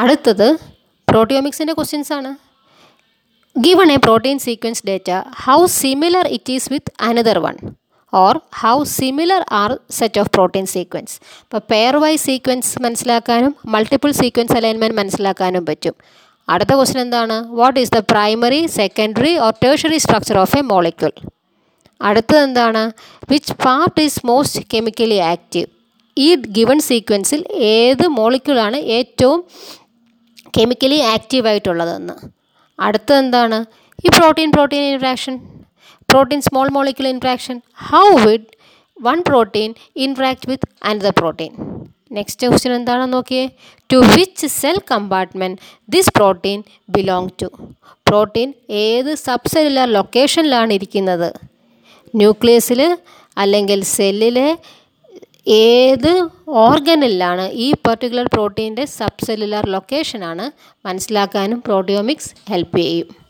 അടുത്തത് പ്രോട്ടിയോമിക്സിന്റെ ക്വസ്റ്റ്യൻസ് ആണ്. Given a protein sequence data how similar it is with another one or how similar are set of protein sequence ഇപ്പോൾ pairwise sequence മനസ്സിലാക്കാനും multiple sequence alignment മനസ്സിലാക്കാനും പറ്റും. അടുത്ത question എന്താണ്? What is the primary secondary or tertiary structure of a molecule അടുത്തത് എന്താണ്? Which part is most chemically active ഈ given സീക്വൻസിൽ ഏത് മോളിക്യൂളാണ് ഏറ്റവും കെമിക്കലി ആക്റ്റീവായിട്ടുള്ളതെന്ന് അടുത്തത് എന്താണ്? ഈ protein protein interaction protein small molecule interaction how would one protein interact with another protein next question എന്താണെന്ന് നോക്കിയേ? To which cell compartment this protein belong to protein ഏത് സബ് സെല്ലുലാർ ലൊക്കേഷനിലാണ് ഇരിക്കുന്നത്? ന്യൂക്ലിയസിൽ അല്ലെങ്കിൽ സെല്ലിലെ ഏത് ഓർഗനിലാണ് ഈ പെർട്ടിക്കുലർ പ്രോട്ടീന്റെ സബ്സെല്ലുലാർ ലൊക്കേഷനാണ് മനസ്സിലാക്കാനും പ്രോട്ടിയോമിക്സ് ഹെൽപ്പ് ചെയ്യും.